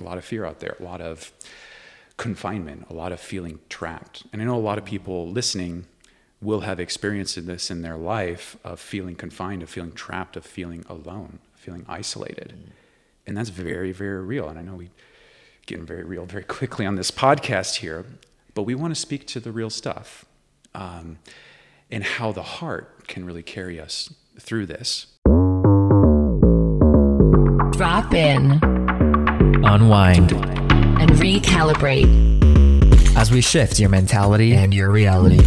a lot of fear out there, a lot of confinement, a lot of feeling trapped. And I know a lot of people listening will have experienced this in their life of feeling confined, of feeling trapped, of feeling alone, feeling isolated. Mm. And that's very, very real. And I know we getting very real very quickly on this podcast here, but we want to speak to the real stuff um, and how the heart can really carry us through this. Drop in, unwind, and recalibrate as we shift your mentality and your reality.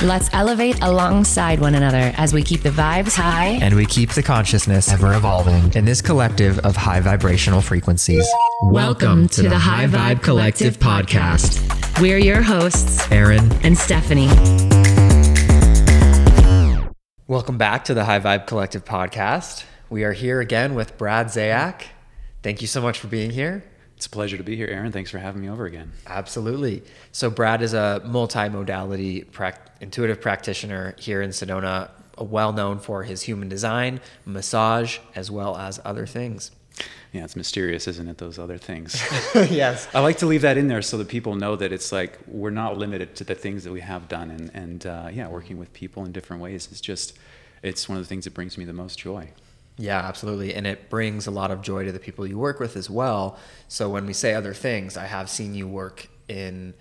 Let's elevate alongside one another as we keep the vibes high and we keep the consciousness ever evolving in this collective of high vibrational frequencies. Welcome to, to the, the High Vibe Collective podcast. We're your hosts, Aaron and Stephanie. Welcome back to the High Vibe Collective podcast. We are here again with Brad Zayac. Thank you so much for being here. It's a pleasure to be here, Aaron. Thanks for having me over again. Absolutely. So, Brad is a multimodality pra- intuitive practitioner here in Sedona, well known for his human design, massage, as well as other things. Yeah, it's mysterious, isn't it? Those other things. yes. I like to leave that in there so that people know that it's like we're not limited to the things that we have done, and and uh, yeah, working with people in different ways is just it's one of the things that brings me the most joy. Yeah, absolutely. And it brings a lot of joy to the people you work with as well. So when we say other things, I have seen you work in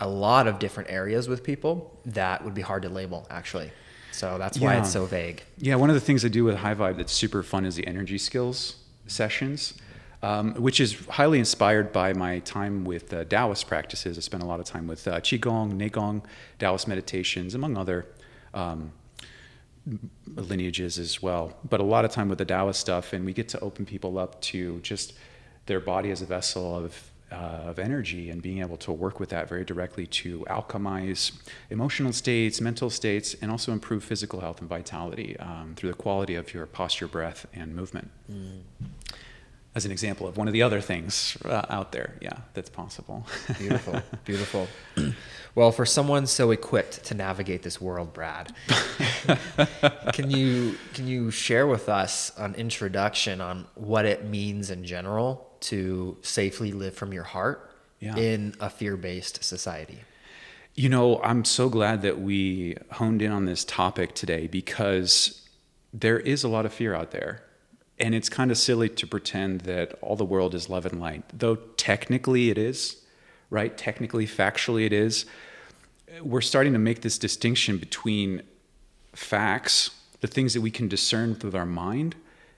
a lot of different areas with people that would be hard to label, actually. So that's why yeah. it's so vague. Yeah, one of the things I do with High Vibe that's super fun is the energy skills sessions, um, which is highly inspired by my time with uh, Taoist practices. I spent a lot of time with uh, Qigong, Neigong, Taoist meditations, among other um, lineages as well, but a lot of time with the Taoist stuff, and we get to open people up to just their body as a vessel of uh, of energy and being able to work with that very directly to alchemize emotional states, mental states, and also improve physical health and vitality um, through the quality of your posture, breath, and movement. Mm as an example of one of the other things uh, out there. Yeah, that's possible. beautiful, beautiful. Well, for someone so equipped to navigate this world, Brad, can you can you share with us an introduction on what it means in general to safely live from your heart yeah. in a fear-based society? You know, I'm so glad that we honed in on this topic today because there is a lot of fear out there and it's kind of silly to pretend that all the world is love and light, though technically it is, right? Technically, factually, it is. We're starting to make this distinction between facts, the things that we can discern with our mind,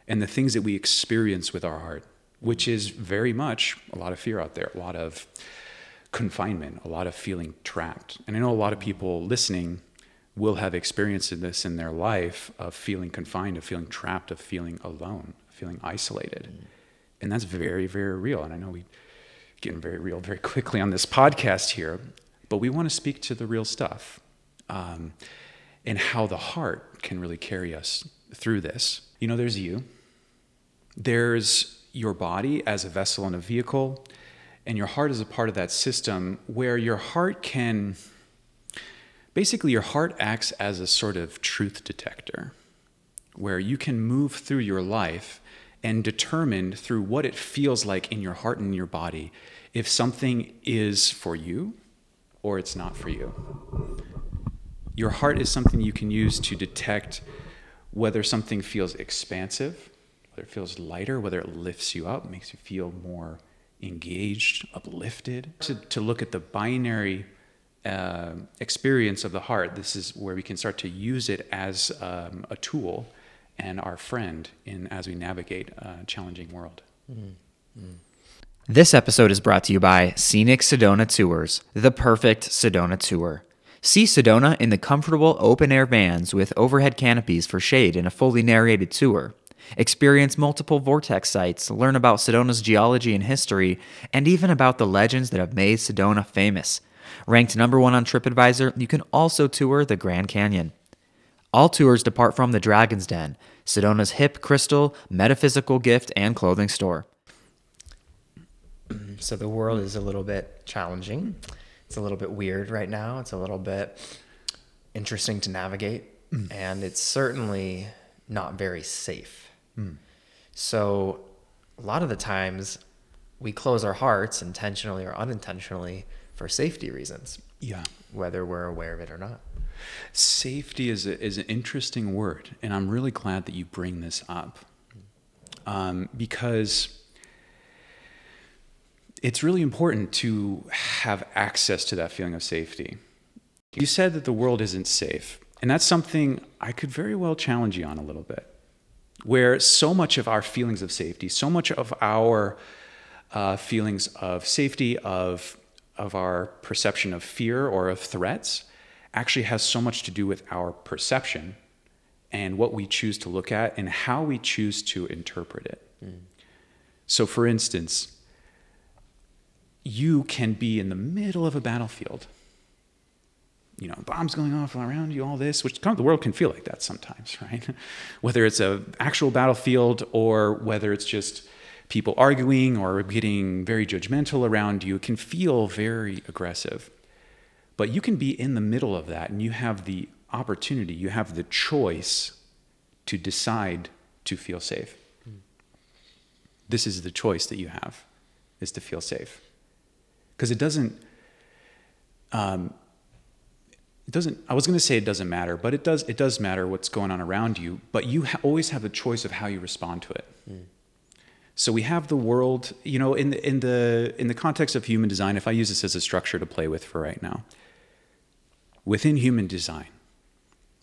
and the things that we experience with our heart, which is very much a lot of fear out there, a lot of confinement, a lot of feeling trapped. And I know a lot of people listening will have experienced this in their life of feeling confined, of feeling trapped, of feeling alone, feeling isolated. And that's very, very real. And I know we getting very real very quickly on this podcast here, but we want to speak to the real stuff um, and how the heart can really carry us through this. You know, there's you, there's your body as a vessel and a vehicle, and your heart is a part of that system where your heart can basically your heart acts as a sort of truth detector where you can move through your life and determine through what it feels like in your heart and your body if something is for you or it's not for you. Your heart is something you can use to detect whether something feels expansive, whether it feels lighter, whether it lifts you up, makes you feel more engaged, uplifted. To, to look at the binary uh, experience of the heart, this is where we can start to use it as um, a tool and our friend in as we navigate a challenging world. Mm-hmm. This episode is brought to you by Scenic Sedona Tours, the perfect Sedona tour. See Sedona in the comfortable open air vans with overhead canopies for shade in a fully narrated tour. Experience multiple vortex sites, learn about Sedona's geology and history, and even about the legends that have made Sedona famous. Ranked number one on TripAdvisor, you can also tour the Grand Canyon. All tours depart from the Dragon's Den, Sedona's hip, crystal, metaphysical gift, and clothing store. So the world is a little bit challenging. It's a little bit weird right now. It's a little bit interesting to navigate, mm. and it's certainly not very safe. Mm. So a lot of the times we close our hearts intentionally or unintentionally for safety reasons, Yeah. whether we're aware of it or not. Safety is, a, is an interesting word, and I'm really glad that you bring this up um, because it's really important to have access to that feeling of safety. You said that the world isn't safe, and that's something I could very well challenge you on a little bit. Where so much of our feelings of safety, so much of our uh, feelings of safety, of, of our perception of fear or of threats, actually has so much to do with our perception and what we choose to look at and how we choose to interpret it. So, for instance, you can be in the middle of a battlefield. You know, bombs going off around you, all this, which the world can feel like that sometimes, right? Whether it's an actual battlefield or whether it's just people arguing or getting very judgmental around you, it can feel very aggressive. But you can be in the middle of that and you have the opportunity, you have the choice to decide to feel safe. Hmm. This is the choice that you have, is to feel safe. Because it doesn't, um, it doesn't, I was going to say it doesn't matter, but it does, it does matter what's going on around you, but you ha- always have the choice of how you respond to it. So we have the world, you know, in the, in the in the context of human design. If I use this as a structure to play with for right now, within human design,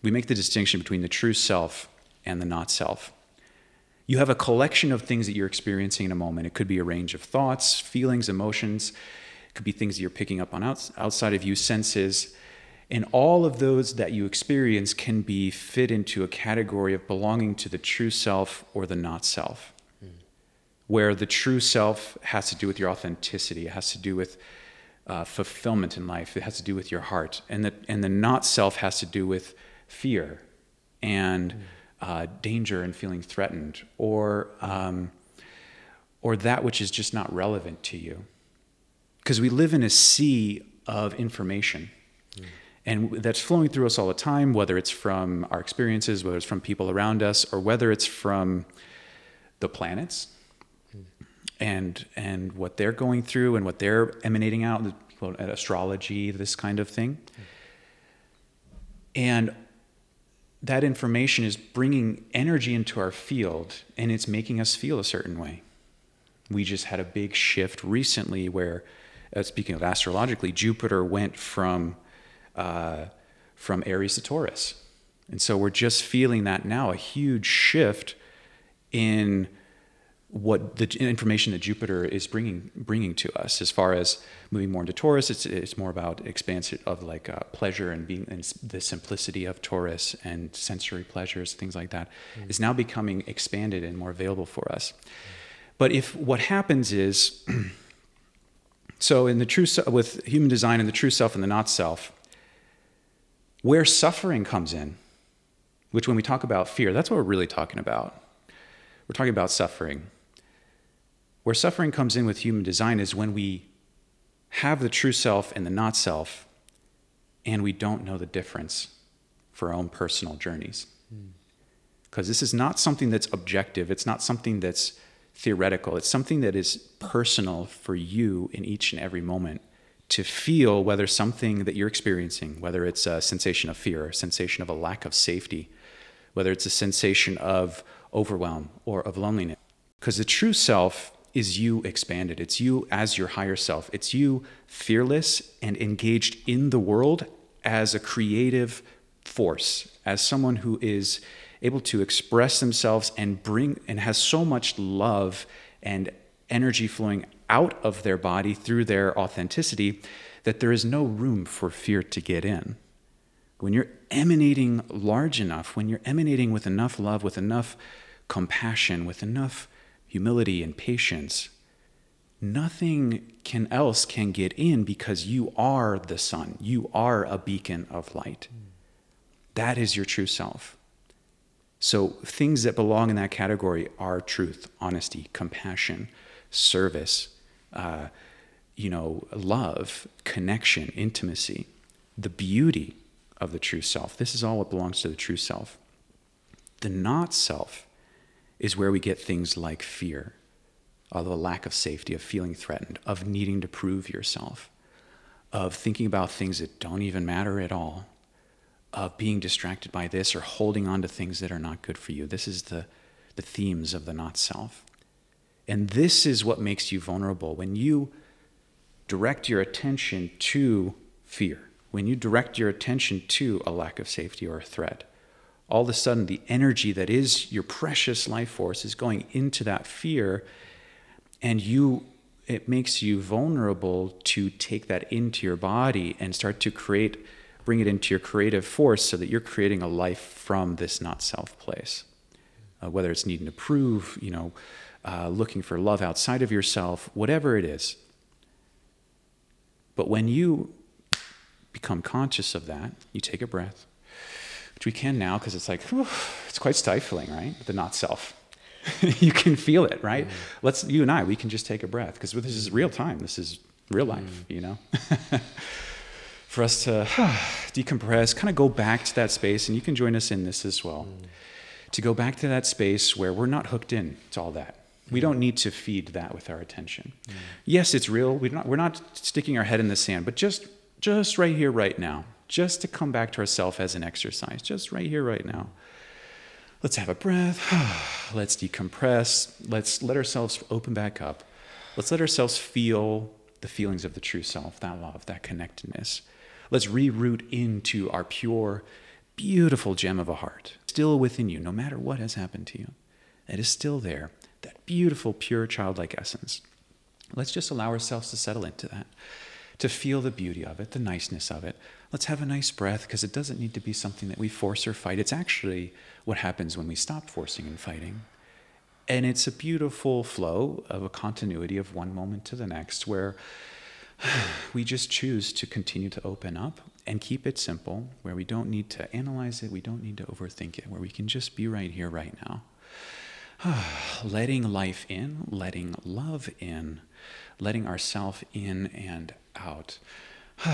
we make the distinction between the true self and the not self. You have a collection of things that you're experiencing in a moment. It could be a range of thoughts, feelings, emotions. Could be things that you're picking up on outs- outside of you, senses. And all of those that you experience can be fit into a category of belonging to the true self or the not self where the true self has to do with your authenticity. It has to do with uh, fulfillment in life. It has to do with your heart, and the and the not self has to do with fear and uh, danger and feeling threatened, or um, or that which is just not relevant to you. Because we live in a sea of information. And that's flowing through us all the time, whether it's from our experiences, whether it's from people around us, or whether it's from the planets. And and what they're going through and what they're emanating out astrology this kind of thing. And that information is bringing energy into our field and it's making us feel a certain way. We just had a big shift recently where uh, speaking of astrologically jupiter went from uh, from aries to taurus and so we're just feeling that now a huge shift in what the information that Jupiter is bringing bringing to us as far as moving more into Taurus. It's it's more about expansion of like uh, pleasure and being and the simplicity of Taurus and sensory pleasures, things like that, Mm. is now becoming expanded and more available for us. But if what happens is, so in the true with human design and the true self and the not self, where suffering comes in, which when we talk about fear, that's what we're really talking about. We're talking about suffering. Where suffering comes in with human design is when we have the true self and the not self, and we don't know the difference for our own personal journeys. Hmm. Because this is not something that's objective, it's not something that's theoretical, it's something that is personal for you in each and every moment to feel whether something that you're experiencing, whether it's a sensation of fear, a sensation of a lack of safety, whether it's a sensation of overwhelm or of loneliness. Because the true self is you expanded. It's you as your higher self. It's you fearless and engaged in the world as a creative force, as someone who is able to express themselves and bring and has so much love and energy flowing out of their body through their authenticity that there is no room for fear to get in when you're emanating large enough, when you're emanating with enough love, with enough compassion, with enough humility and patience, nothing can else can get in because you are the sun. You are a beacon of light. That is your true self. So things that belong in that category are truth, honesty, compassion, service, uh, you know, love, connection, intimacy, the beauty of the true self. This is all what belongs to the true self. The not self is where we get things like fear, of a lack of safety, of feeling threatened, of needing to prove yourself, of thinking about things that don't even matter at all, of being distracted by this or holding on to things that are not good for you. This is the, the themes of the not self. And this is what makes you vulnerable. When you direct your attention to fear, when you direct your attention to a lack of safety or a threat, all of a sudden the energy that is your precious life force is going into that fear and you it makes you vulnerable to take that into your body and start to create bring it into your creative force so that you're creating a life from this not self place. Uh, whether it's needing to prove you know uh, looking for love outside of yourself whatever it is. But when you become conscious of that you take a breath which we can now because it's like whew, it's quite stifling right? The not self. You can feel it right? Mm. let's you and i we can just take a breath because this is real time. This is real life mm. you know for us to decompress kind of go back to that space and you can join us in this as well mm. to go back to that space where we're not hooked in to all that we don't need to feed that with our attention mm. yes it's real we're not, we're not sticking our head in the sand but just just right here right now just to come back to ourselves as an exercise just right here right now Let's have a breath. Let's decompress. Let's let ourselves open back up. Let's let ourselves feel the feelings of the true self, that love, that connectedness. Let's reroute into our pure, beautiful gem of a heart, still within you, no matter what has happened to you. It is still there, that beautiful, pure, childlike essence. Let's just allow ourselves to settle into that, to feel the beauty of it, the niceness of it. Let's have a nice breath because it doesn't need to be something that we force or fight. It's actually what happens when we stop forcing and fighting. And it's a beautiful flow of a continuity of one moment to the next where we just choose to continue to open up and keep it simple, where we don't need to analyze it, we don't need to overthink it, where we can just be right here, right now. letting life in, letting love in, letting ourself in and out.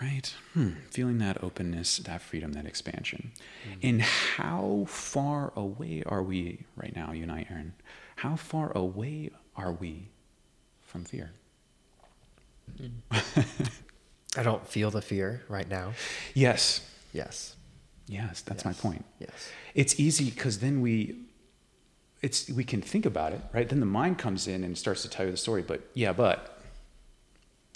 right? Hmm. Feeling that openness, that freedom, that expansion. Mm-hmm. And how far away are we right now, you and I, Aaron? How far away are we from fear? I don't feel the fear right now. Yes. Yes. Yes, that's yes. my point. Yes. It's easy because then we it's we can think about it, right? Then the mind comes in and starts to tell you the story, but yeah, but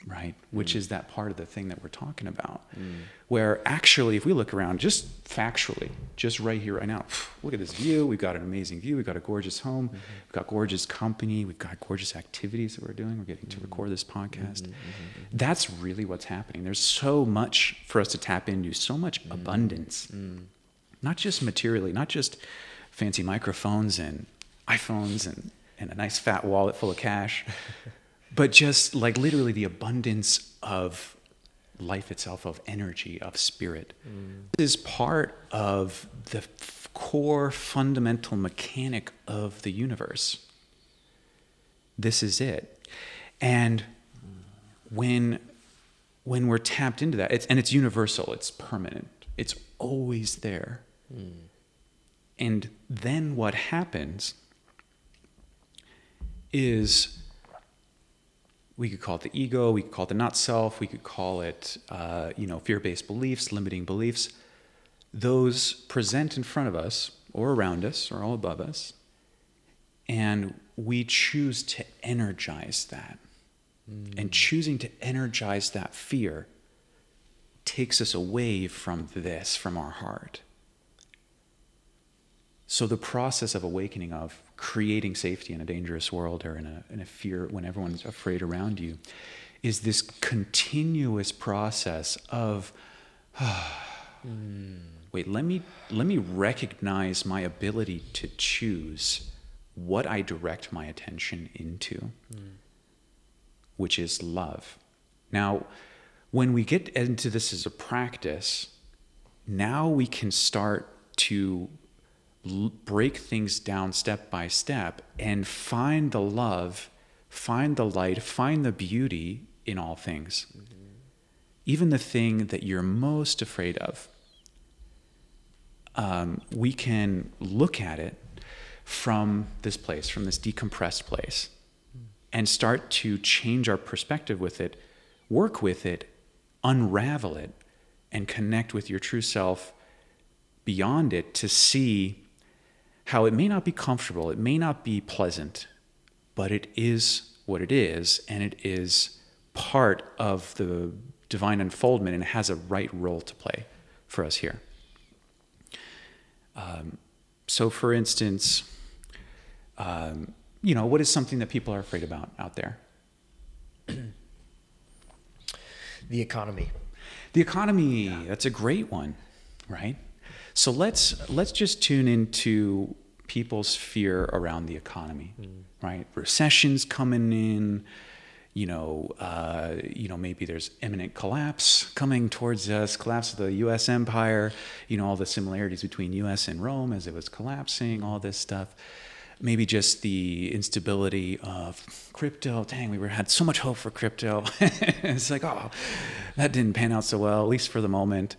right? Which mm. is that part of the thing that we're talking about. Mm. Where actually, if we look around just factually, just right here, right now, look at this view. We've got an amazing view. We've got a gorgeous home. Mm-hmm. We've got gorgeous company. We've got gorgeous activities that we're doing. We're getting to mm-hmm. record this podcast. Mm-hmm, mm-hmm. That's really what's happening. There's so much for us to tap into, so much mm. abundance, mm. not just materially, not just fancy microphones and iPhones and, and a nice fat wallet full of cash. but just like literally the abundance of life itself, of energy, of spirit, mm. is part of the f- core fundamental mechanic of the universe. This is it. And when when we're tapped into that, it's, and it's universal, it's permanent, it's always there. Mm. And then what happens is we could call it the ego, we could call it the not self, we could call it, uh, you know, fear-based beliefs, limiting beliefs. Those present in front of us, or around us, or all above us, and we choose to energize that. Mm. And choosing to energize that fear takes us away from this, from our heart. So the process of awakening of creating safety in a dangerous world or in a, in a fear when everyone's afraid around you is this continuous process of mm. wait let me let me recognize my ability to choose what i direct my attention into mm. which is love now when we get into this as a practice now we can start to break things down step by step and find the love, find the light, find the beauty in all things. Mm-hmm. Even the thing that you're most afraid of. Um, we can look at it from this place, from this decompressed place. Mm. and start to change our perspective with it, work with it, unravel it, and connect with your true self beyond it to see how it may not be comfortable, it may not be pleasant, but it is what it is, and it is part of the divine unfoldment and it has a right role to play for us here. Um, so, for instance, um, you know, what is something that people are afraid about out there? The economy. The economy, that's a great one, right? So let's let's just tune into people's fear around the economy, right? Recessions coming in, you know, uh, you know, maybe there's imminent collapse coming towards us, collapse of the U.S. empire, you know, all the similarities between U.S. and Rome as it was collapsing, all this stuff. Maybe just the instability of crypto. Dang, we were had so much hope for crypto. it's like, oh, that didn't pan out so well, at least for the moment.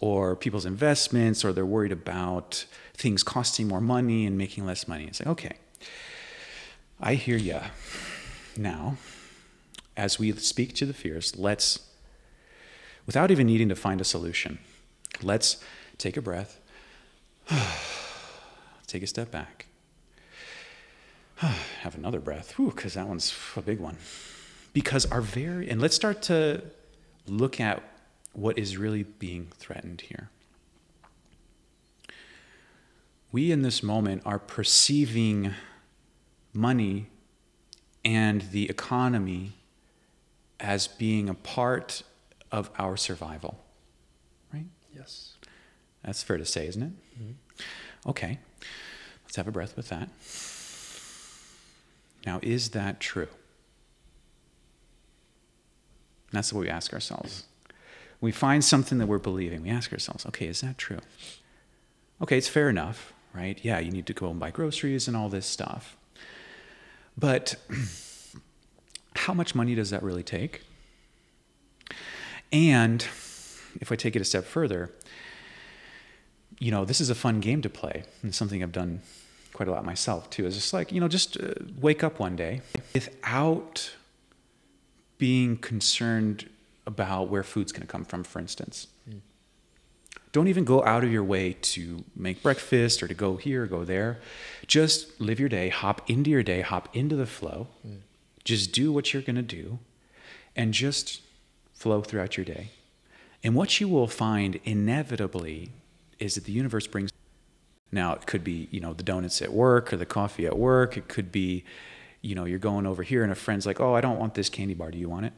Or people's investments, or they're worried about things costing more money and making less money. It's like, okay, I hear ya. Now, as we speak to the fears, let's, without even needing to find a solution, let's take a breath, take a step back, have another breath, because that one's a big one. Because our very, and let's start to look at what is really being threatened here. We in this moment are perceiving money and the economy as being a part of our survival. Right? Yes. That's fair to say, isn't it? Mm-hmm. Okay. Let's have a breath with that. Now, is that true? That's what we ask ourselves. We find something that we're believing. We ask ourselves, okay, is that true? Okay, it's fair enough, right? Yeah, you need to go and buy groceries and all this stuff. But how much money does that really take? And if I take it a step further, you know, this is a fun game to play, and something I've done quite a lot myself too. Is just like, you know, just uh, wake up one day without being concerned about where food's going to come from, for instance. Hmm. Don't even go out of your way to make breakfast or to go here or go there. Just live your day, hop into your day, hop into the flow. Hmm. Just do what you're going to do and just flow throughout your day. And what you will find inevitably is that the universe brings now it could be, you know, the donuts at work or the coffee at work. It could be, you know, you're going over here and a friend's like, "Oh, I don't want this candy bar. Do you want it?"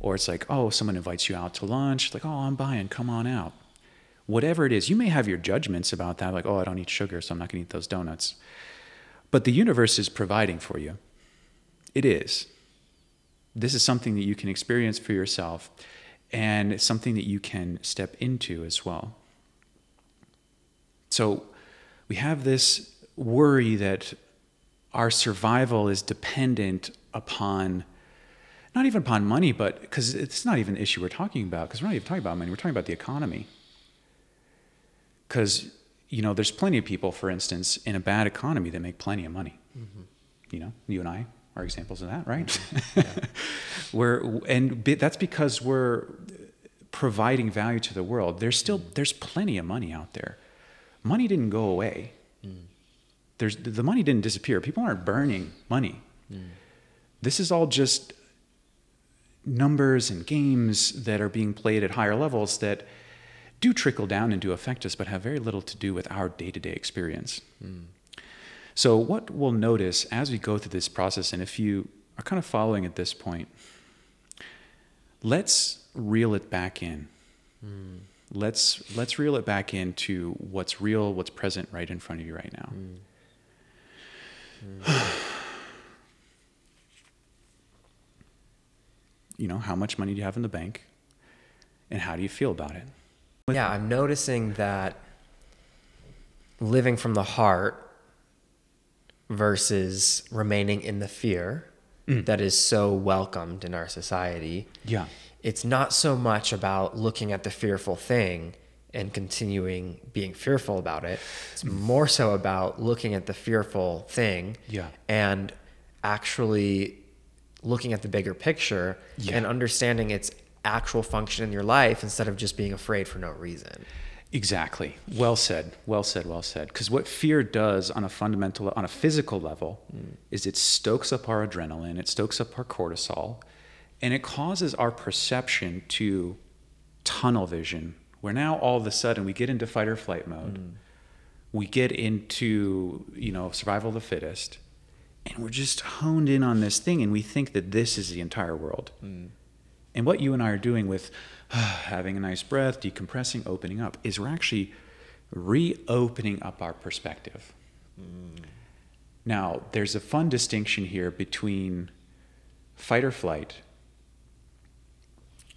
Or it's like, "Oh, someone invites you out to lunch. Like, "Oh, I'm buying. Come on out." Whatever it is, you may have your judgments about that like, "Oh, I don't eat sugar, so I'm not going to eat those donuts." But the universe is providing for you. It is. This is something that you can experience for yourself and something that you can step into as well. So we have this worry that our survival is dependent upon not even upon money, but because it's not even an issue we're talking about, because we're not even talking about money, we're talking about the economy. Because, you know, there's plenty of people, for instance, in a bad economy that make plenty of money. Mm-hmm. You know, you and I are examples of that, right? Mm-hmm. we're, and that's because we're providing value to the world. There's still, mm-hmm. there's plenty of money out there. Money didn't go away. There's, the money didn't disappear. People aren't burning money. Mm. This is all just numbers and games that are being played at higher levels that do trickle down and do affect us, but have very little to do with our day to day experience. Mm. So, what we'll notice as we go through this process, and if you are kind of following at this point, let's reel it back in. Mm. Let's let's reel it back into what's real, what's present right in front of you right now. you know, how much money do you have in the bank? And how do you feel about it? Yeah, I'm noticing that living from the heart versus remaining in the fear mm. that is so welcomed in our society. Yeah. It's not so much about looking at the fearful thing and continuing being fearful about it. It's more so about looking at the fearful thing Yeah. and actually looking at the bigger picture Yeah. and understanding its actual function in your life instead of just being afraid for no reason. Exactly. Well said. Well said. Well said. Because what fear does on a fundamental, on a physical level, mm. is it stokes up our adrenaline, it stokes up our cortisol, and it causes our perception to tunnel vision, where now all of a sudden we get into fight or flight mode. Mm. We get into, you know, survival of the fittest, and we're just honed in on this thing, and we think that this is the entire world. Mm. And what you and I are doing with having a nice breath, decompressing, opening up, is we're actually reopening up our perspective. Mm. Now, there's a fun distinction here between fight or flight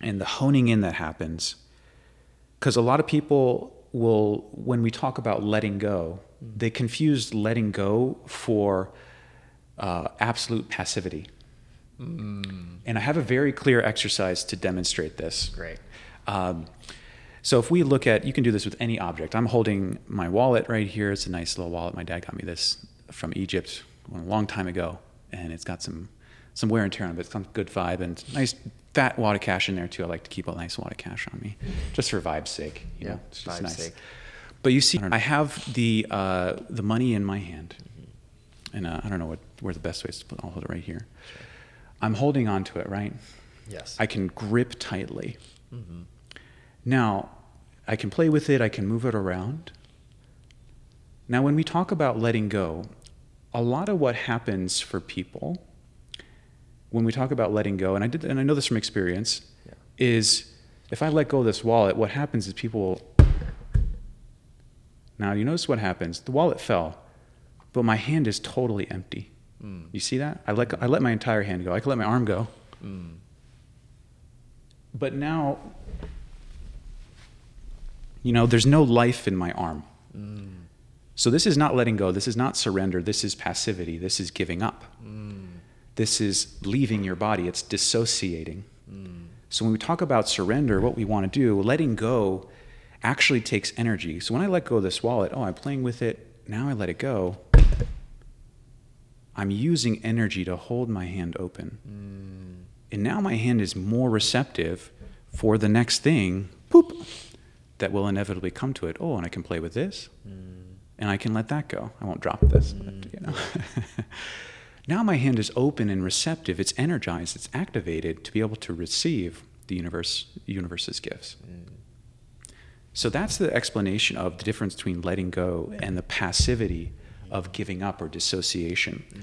and the honing in that happens. Because a lot of people will, when we talk about letting go, they confuse letting go for uh, absolute passivity. And I have a very clear exercise to demonstrate this. Great. Um, so if we look at, you can do this with any object. I'm holding my wallet right here. It's a nice little wallet. My dad got me this from Egypt a long time ago, and it's got some some wear and tear on it, but it's good vibe and nice fat wad of cash in there too. I like to keep a nice wad of cash on me, just for vibe's sake. You Yeah, know, it's just nice. sake. But you see, I have the uh, the money in my hand, and uh, I don't know what where the best way is to put. I'll hold it right here. I'm holding on to it, right? Yes. I can grip tightly. Now, I can play with it, I can move it around. Now, when we talk about letting go, a lot of what happens for people when we talk about letting go, and I did, and I know this from experience, Yeah. is if I let go of this wallet, what happens is people will. Now, you notice what happens. The wallet fell, but my hand is totally empty. Hmm. You see that? I let, go- I let my entire hand go. I can let my arm go. Hmm. But now, you know, there's no life in my arm. Hmm. So this is not letting go. This is not surrender. This is passivity. This is giving up. This is leaving your body. It's dissociating. Mm. So when we talk about surrender, what we want to do, letting go actually takes energy. So when I let go of this wallet, oh, I'm playing with it. Now I let it go. I'm using energy to hold my hand open. Mm. And now my hand is more receptive for the next thing, poop, that will inevitably come to it. Oh, and I can play with this, mm. and I can let that go. I won't drop this, but, you know. now my hand is open and receptive. It's energized. It's activated to be able to receive the universe, universe's gifts. Mm. So that's the explanation of the difference between letting go and the passivity of giving up or dissociation. Mm.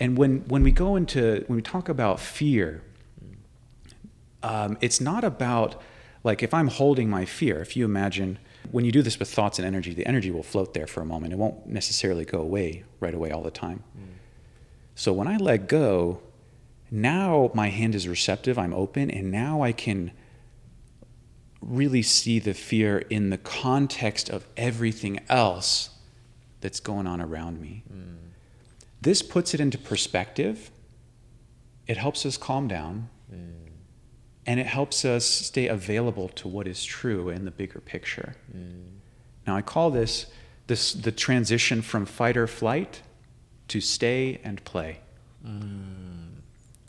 And when, when we go into, when we talk about fear, mm. um, it's not about, like, if I'm holding my fear, if you imagine, when you do this with thoughts and energy, the energy will float there for a moment. It won't necessarily go away right away all the time. So when I let go, now my hand is receptive, I'm open, and now I can really see the fear in the context of everything else that's going on around me. Mm. This puts it into perspective. It helps us calm down. Mm. And it helps us stay available to what is true in the bigger picture. Mm. Now, I call this, this the transition from fight or flight to stay and play,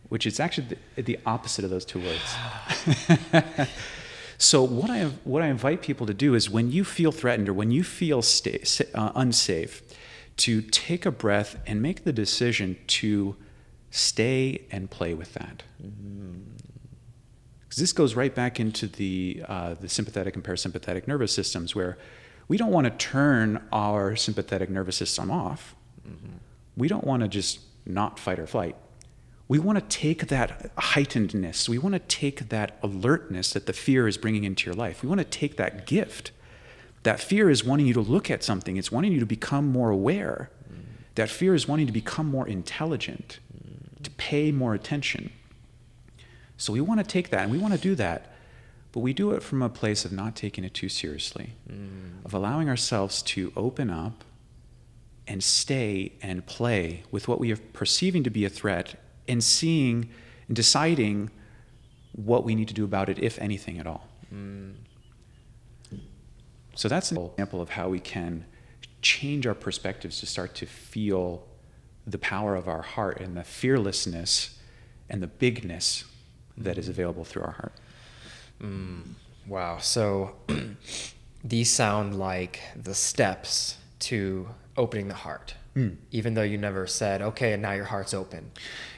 which is actually the, the opposite of those two words. So what I what I invite people to do is when you feel threatened or when you feel sta uh, unsafe, to take a breath and make the decision to stay and play with that. Because this goes right back into the uh, the sympathetic and parasympathetic nervous systems, where we don't want to turn our sympathetic nervous system off. We don't want to just not fight or flight. We want to take that heightenedness, we want to take that alertness that the fear is bringing into your life. We want to take that gift. That fear is wanting you to look at something, it's wanting you to become more aware. That fear is wanting to become more intelligent, to pay more attention. So we want to take that and we want to do that, but we do it from a place of not taking it too seriously, of allowing ourselves to open up and stay and play with what we are perceiving to be a threat and seeing and deciding what we need to do about it, if anything at all. So that's an example of how we can change our perspectives to start to feel the power of our heart and the fearlessness and the bigness that is available through our heart. Mm, wow. So these sound like the steps to opening the heart. Hmm. Even though you never said, okay, and now your heart's open.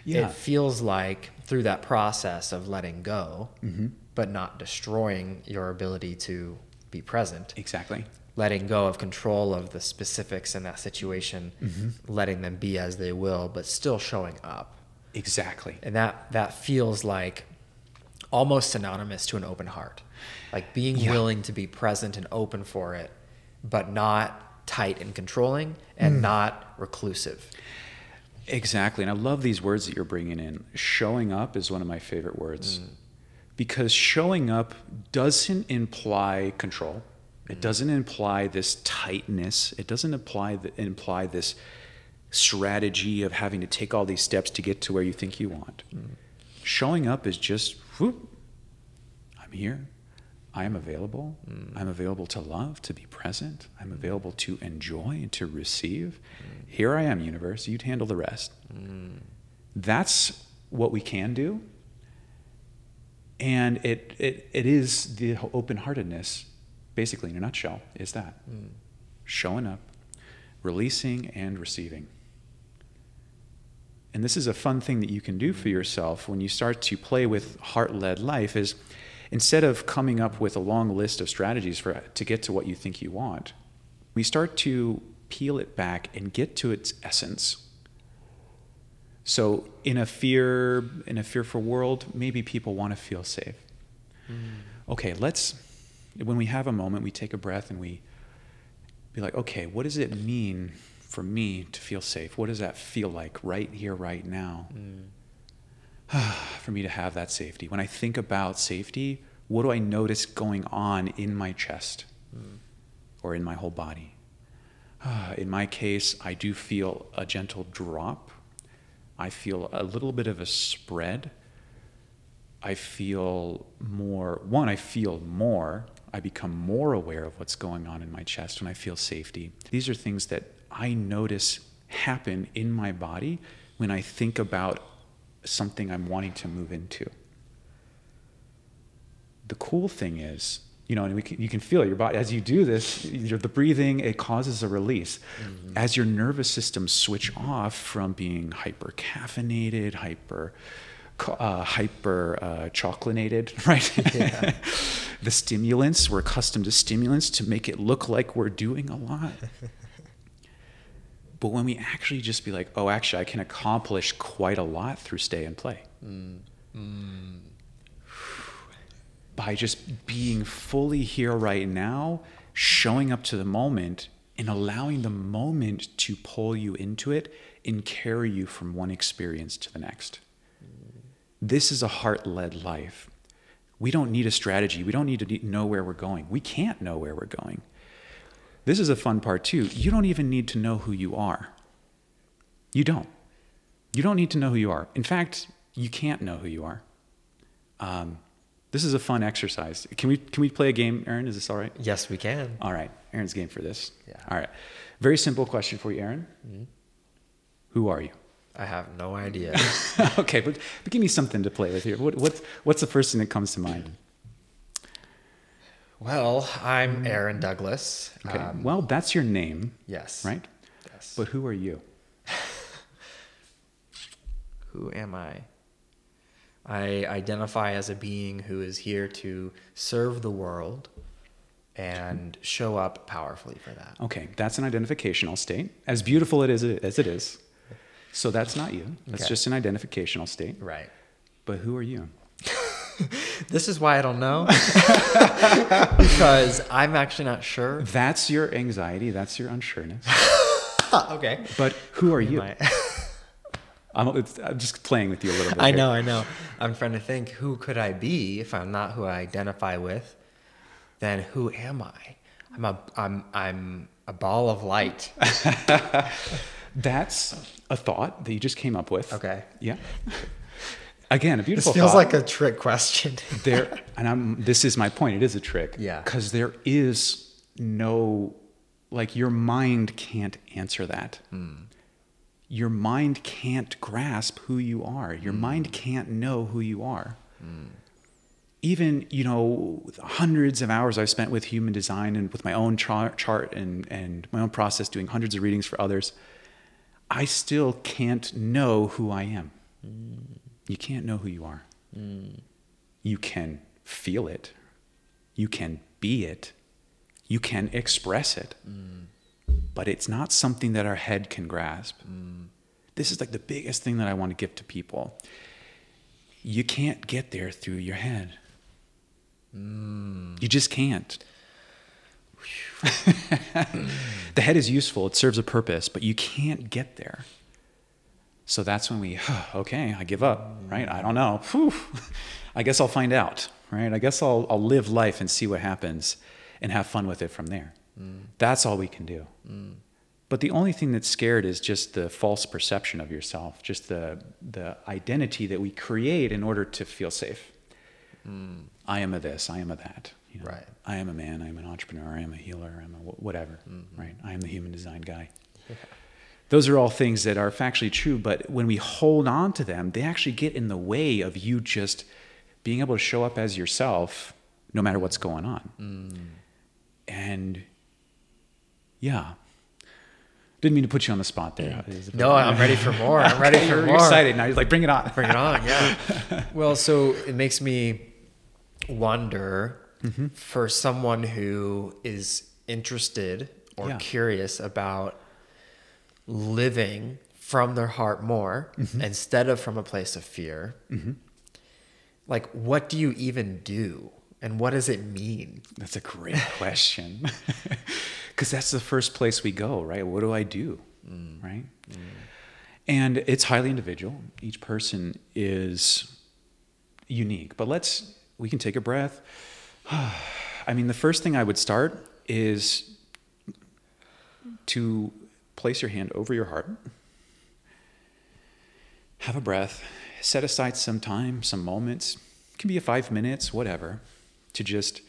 Yeah. It feels like through that process of letting go, Mm-hmm. but not destroying your ability to be present, Exactly. letting go of control of the specifics in that situation, Mm-hmm. letting them be as they will, but still showing up. Exactly. and that that feels like almost synonymous to an open heart like being Yeah. willing to be present and open for it but not tight and controlling and Hmm. not reclusive Exactly. And I love these words that you're bringing in. Showing up is one of my favorite words hmm. because showing up doesn't imply control. It hmm. doesn't imply this tightness. It doesn't imply, th- imply this strategy of having to take all these steps to get to where you think you want. Hmm. Showing up is just, whoop, I'm here. I am available. I'm available to love, to be present. I'm available to enjoy and to receive. Here I am, universe. You'd handle the rest. That's what we can do. And it, it, it is the open heartedness, basically, in a nutshell, is that showing up, releasing, and receiving. And this is a fun thing that you can do for yourself when you start to play with heart-led life is instead of coming up with a long list of strategies for to get to what you think you want, we start to peel it back and get to its essence. So in a fear in a fearful world, maybe people want to feel safe. Mm. Okay, let's when we have a moment, we take a breath and we be like, okay, what does it mean for me to feel safe? What does that feel like right here, right now? Mm. for me to have that safety. When I think about safety, what do I notice going on in my chest hmm. or in my whole body? in my case, I do feel a gentle drop. I feel a little bit of a spread. I feel more, one, I feel more. I become more aware of what's going on in my chest when I feel safety. These are things that I notice happen in my body when I think about something I'm wanting to move into. The cool thing is, you know, and we can, you can feel your body as you do this. The breathing it causes a release. As your nervous system switch off from being hyper caffeinated, hyper uh, hyper uh, chocolinated, right? the stimulants we're accustomed to stimulants to make it look like we're doing a lot. But when we actually just be like, oh, actually, I can accomplish quite a lot through stay and play. By just being fully here right now, showing up to the moment, and allowing the moment to pull you into it and carry you from one experience to the next. This is a heart led life. We don't need a strategy. We don't need to know where we're going. We can't know where we're going. This is a fun part too. You don't even need to know who you are. You don't. You don't need to know who you are. In fact, you can't know who you are. Um, this is a fun exercise. Can we can we play a game, Aaron? Is this all right? yes we can All right, Aaron's game for this. Yeah. All right. Very simple question for you, Aaron. Who are you? i have no idea okay, but, but give me something to play with here. What, what's what's the first thing that comes to mind? Well i'm aaron douglas Okay. Um, well, that's your name, yes right? yes But who are you? who am i i identify as a being who is here to serve the world and show up powerfully for that Okay, that's an identificational state. As beautiful it is as it is. So that's not you. That's Okay. just an identificational state. right But who are you? This is why I don't know. because I'm actually not sure. That's your anxiety. That's your unsureness. okay. But who are you? I'm, it's, I'm just playing with you a little bit. I here. know, I know. I'm trying to think who could I be if I'm not who I identify with? Then who am I? I'm a I'm I'm a ball of light. That's a thought that you just came up with. Okay. Yeah. Again, a beautiful. This feels thought. like a trick question. there and I'm this is my point. It is a trick. Yeah. Because there is no like your mind can't answer that. Hmm. your mind can't grasp who you are. Your hmm. mind can't know who you are. Hmm. Even, you know, hundreds of hours I've spent with human design and with my own chart, chart and, and my own process, doing hundreds of readings for others, I still can't know who I am. Hmm. You can't know who you are. Mm. You can feel it. You can be it. You can express it. Mm. But it's not something that our head can grasp. Mm. This is like the biggest thing that I want to give to people. You can't get there through your head. You just can't. the head is useful, it serves a purpose, but you can't get there. So that's when we, okay, I give up, right? I don't know. Whew. I guess I'll find out, right? I guess I'll, I'll live life and see what happens and have fun with it from there. Mm. That's all we can do. Mm. But the only thing that's scared is just the false perception of yourself, just the, the identity that we create in order to feel safe. Mm. I am a this, I am a that. you know. Right. I am a man, I am an entrepreneur, I am a healer, I'm a wh- whatever, mm-hmm. right? I am the human design guy. Those are all things that are factually true, but when we hold on to them, they actually get in the way of you just being able to show up as yourself no matter what's going on. And yeah. Didn't mean to put you on the spot there. No, I'm ready for more. I'm ready for You're more. excited now. You're like, bring it on. Bring it on, yeah. well, so it makes me wonder Mm-hmm. for someone who is interested or Yeah. curious about living from their heart more Mm-hmm. instead of from a place of fear. Mm-hmm. Like, what do you even do? And what does it mean? That's a great question. Because that's the first place we go, right? What do I do? Mm. Right? Mm. And it's highly individual. Each person is unique. But let's, we can take a breath. I mean, the first thing I would start is to place your hand over your heart. Have a breath. Set aside some time, some moments. It can be five minutes, whatever, to just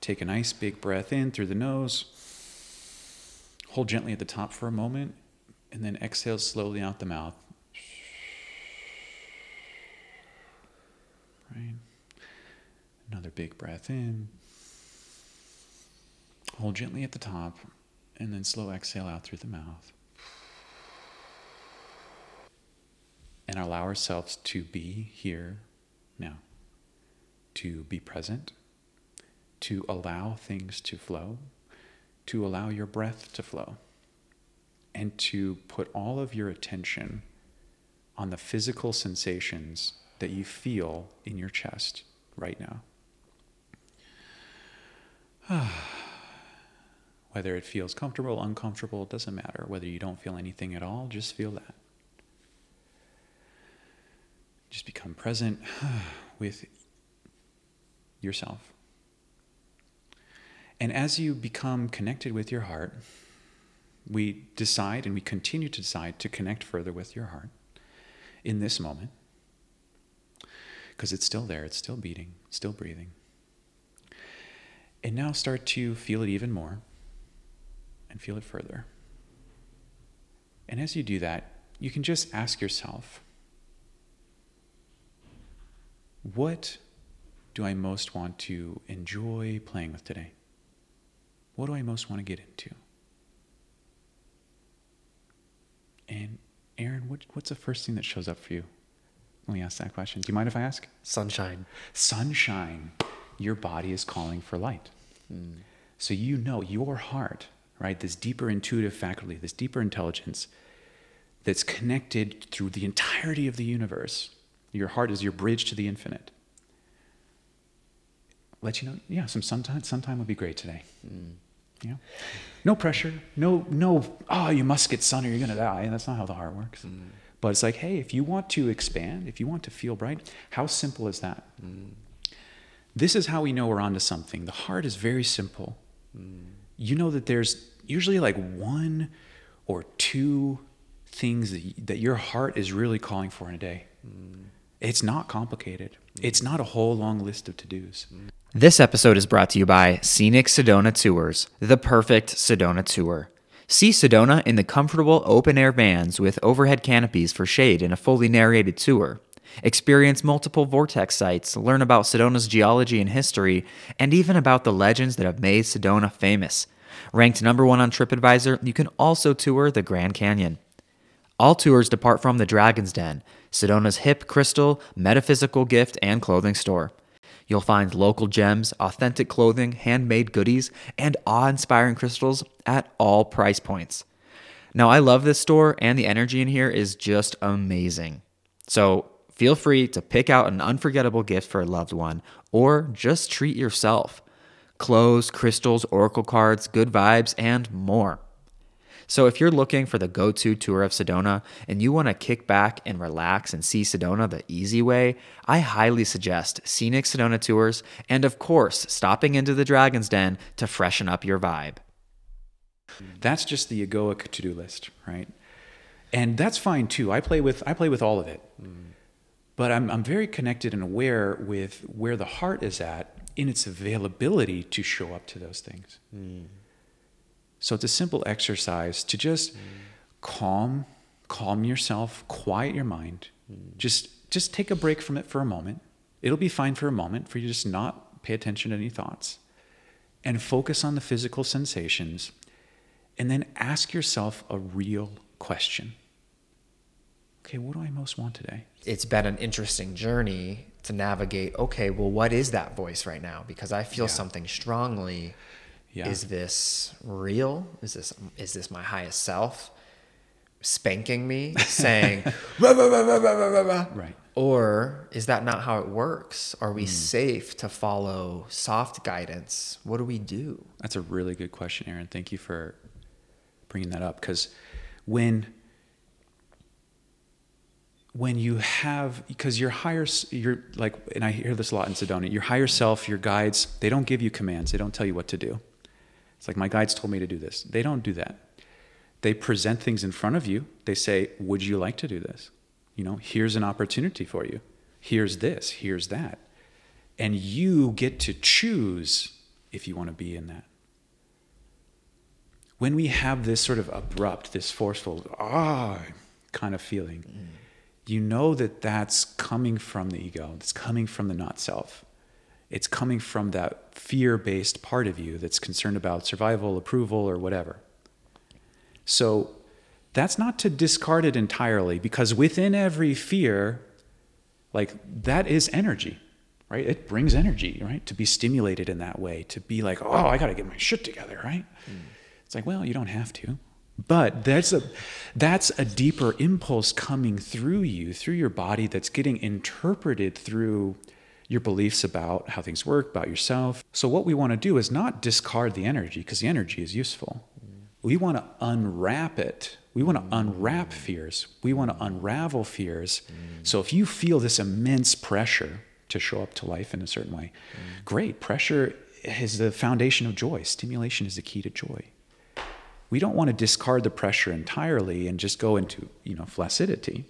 take a nice big breath in through the nose. Hold gently at the top for a moment, and then exhale slowly out the mouth. Right. Another big breath in. Hold gently at the top, and then slow exhale out through the mouth. And allow ourselves to be here now, to be present, to allow things to flow, to allow your breath to flow, and to put all of your attention on the physical sensations that you feel in your chest right now. Ah. Whether it feels comfortable, uncomfortable, it doesn't matter. Whether you don't feel anything at all, just feel that. Just become present with yourself. And as you become connected with your heart, we decide and we continue to decide to connect further with your heart in this moment because it's still there, it's still beating, still breathing. And now start to feel it even more and feel it further. And as you do that, you can just ask yourself what do I most want to enjoy playing with today? What do I most want to get into? And Aaron, what, what's the first thing that shows up for you when we ask that question? Do you mind if I ask? Sunshine. sunshine, your body is calling for light. Hmm. So you know your heart, right? This deeper intuitive faculty, this deeper intelligence that's connected through the entirety of the universe. Your heart is your bridge to the infinite. Let you know, yeah, some sometime, sometime would be great today. Hmm. Yeah. No pressure. No, no, oh, you must get sun or you're going to die. That's not how the heart works. Hmm. But it's like, hey, if you want to expand, if you want to feel bright, how simple is that? Hmm. This is how we know we're onto something. The heart is very simple. You know that there's usually like one or two things that, y- that your heart is really calling for in a day. Mm. It's not complicated. Mm. It's not a whole long list of to dos. Mm. This episode is brought to you by Scenic Sedona Tours, the perfect Sedona tour. See Sedona in the comfortable open air vans with overhead canopies for shade in a fully narrated tour. Experience multiple vortex sites, learn about Sedona's geology and history, and even about the legends that have made Sedona famous. Ranked number one on TripAdvisor, you can also tour the Grand Canyon. All tours depart from the Dragon's Den, Sedona's hip, crystal, metaphysical gift, and clothing store. You'll find local gems, authentic clothing, handmade goodies, and awe inspiring crystals at all price points. Now, I love this store, and the energy in here is just amazing. So, feel free to pick out an unforgettable gift for a loved one or just treat yourself. Clothes, crystals, oracle cards, good vibes, and more. So, if you're looking for the go to tour of Sedona and you want to kick back and relax and see Sedona the easy way, I highly suggest Scenic Sedona Tours and, of course, stopping into the Dragon's Den to freshen up your vibe. That's just the egoic to-do list, right? And that's fine too. I play with I play with all of it. Mm. But I'm I'm very connected and aware with where the heart is at in its availability to show up to those things. Hmm. So it's a simple exercise to just hmm. calm calm yourself, quiet your mind. Hmm. Just just take a break from it for a moment. It'll be fine for a moment for you to just not pay attention to any thoughts and focus on the physical sensations and then ask yourself a real question. Okay, what do I most want today? It's been an interesting journey to navigate. Okay, well, what is that voice right now? Because I feel Yeah. something strongly. Yeah. Is this real? Is this is this my highest self spanking me, saying? Right. Or is that not how it works? Are we hmm. safe to follow soft guidance? What do we do? That's a really good question, Aaron. Thank you for bringing that up because when when you have because your higher s- your like and I hear this a lot in Sedona, your higher self, your guides, they don't give you commands. They don't tell you what to do. It's like my guides told me to do this. They don't do that. They present things in front of you. They say, "Would you like to do this?" You know, here's an opportunity for you. Here's this, here's that. And you get to choose if you want to be in that when we have this sort of abrupt, this forceful, ah, kind of feeling, you know that that's coming from the ego. It's coming from the not self. It's coming from that fear based part of you that's concerned about survival, approval, or whatever. So that's not to discard it entirely because within every fear, like that is energy, right? It brings energy, right? To be stimulated in that way, to be like, oh, I got to get my shit together, right? Hmm. It's like, well, you don't have to. But that's a that's a deeper impulse coming through you, through your body that's getting interpreted through your beliefs about how things work, about yourself. So what we want to do is not discard the energy because the energy is useful. Mm-hmm. We want to unwrap it. We want to unwrap fears. We want to unravel fears. Mm. So if you feel this immense pressure to show up to life in a certain way, mm. great. Pressure is the foundation of joy. Stimulation is the key to joy we don't want to discard the pressure entirely and just go into you know flaccidity.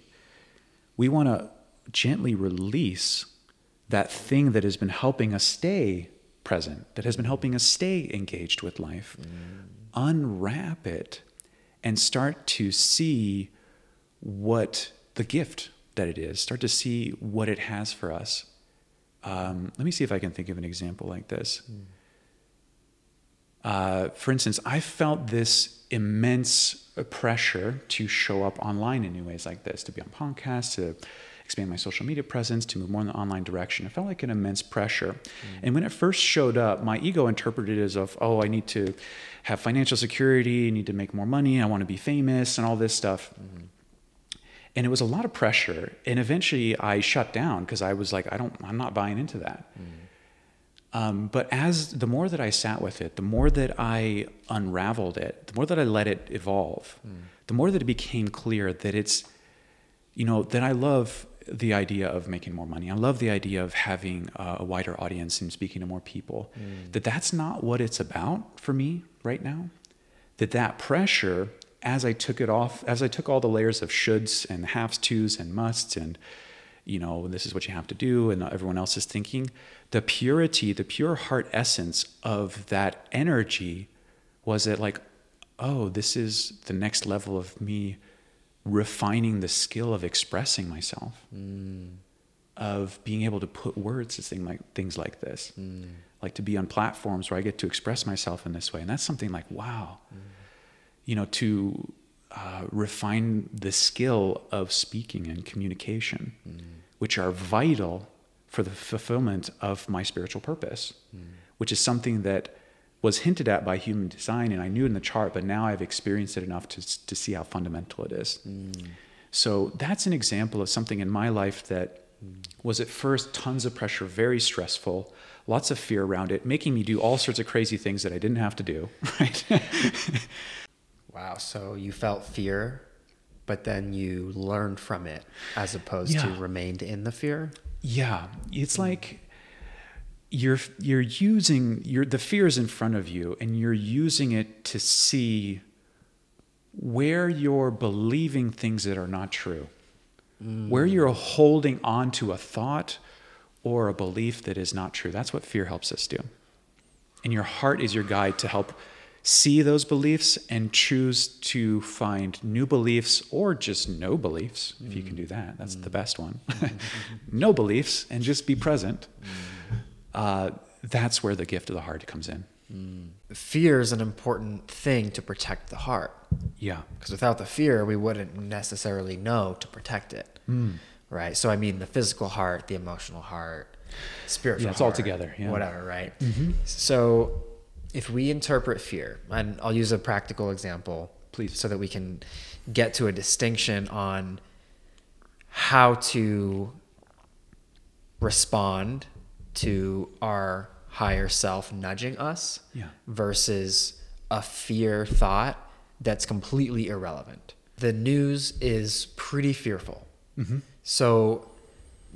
We want to gently release that thing that has been helping us stay present that has been helping us stay engaged with life unwrap it and start to see what the gift that it is start to see what it has for us. Um, let me see if i can think of an example like this uh, for instance, I felt this immense pressure to show up online in new ways like this, to be on podcasts, to expand my social media presence, to move more in the online direction. It felt like an immense pressure. Mm. And when it first showed up, my ego interpreted it as of, oh, I need to have financial security, I need to make more money, I want to be famous, and all this stuff. Mm-hmm. And it was a lot of pressure. And eventually I shut down because I was like, I don't, I'm not buying into that. Mm. Um, but as the more that I sat with it, the more that I unraveled it, the more that I let it evolve, the more that it became clear that it's, you know, that I love the idea of making more money. I love the idea of having uh, a wider audience and speaking to more people. That that's not what it's about for me right now. That that pressure, as I took it off, as I took all the layers of shoulds and haves tos and musts and you know, this is what you have to do, and everyone else is thinking. The purity, the pure heart essence of that energy was it like, oh, this is the next level of me refining the skill of expressing myself, mm. of being able to put words to thing like, things like this, mm. like to be on platforms where I get to express myself in this way. And that's something like, wow, mm. you know, to uh, refine the skill of speaking and communication, which are vital for the fulfillment of my spiritual purpose, hmm. which is something that was hinted at by human design and I knew in the chart, but now I've experienced it enough to, to see how fundamental it is. Hmm. So that's an example of something in my life that hmm. was at first tons of pressure, very stressful, lots of fear around it, making me do all sorts of crazy things that I didn't have to do, right? Wow. So you felt fear, but then you learned from it as opposed to remained in the fear. Yeah, it's like you're you're using your the fear is in front of you, and you're using it to see where you're believing things that are not true, mm. where you're holding on to a thought or a belief that is not true. That's what fear helps us do, and your heart is your guide to help see those beliefs and choose to find new beliefs or just no beliefs if you can do that that's the best one no beliefs and just be present uh, that's where the gift of the heart comes in Fear is an important thing to protect the heart. yeah Because without the fear, we wouldn't necessarily know to protect it. Right. So, I mean, the physical heart, the emotional heart, spiritual Yeah, it's all together, yeah. Whatever, right? So, if we interpret fear, and I'll use a practical example, Please. so that we can get to a distinction on how to respond to our higher self nudging us Yeah. versus a fear thought that's completely irrelevant. The news is pretty fearful. Mm-hmm. So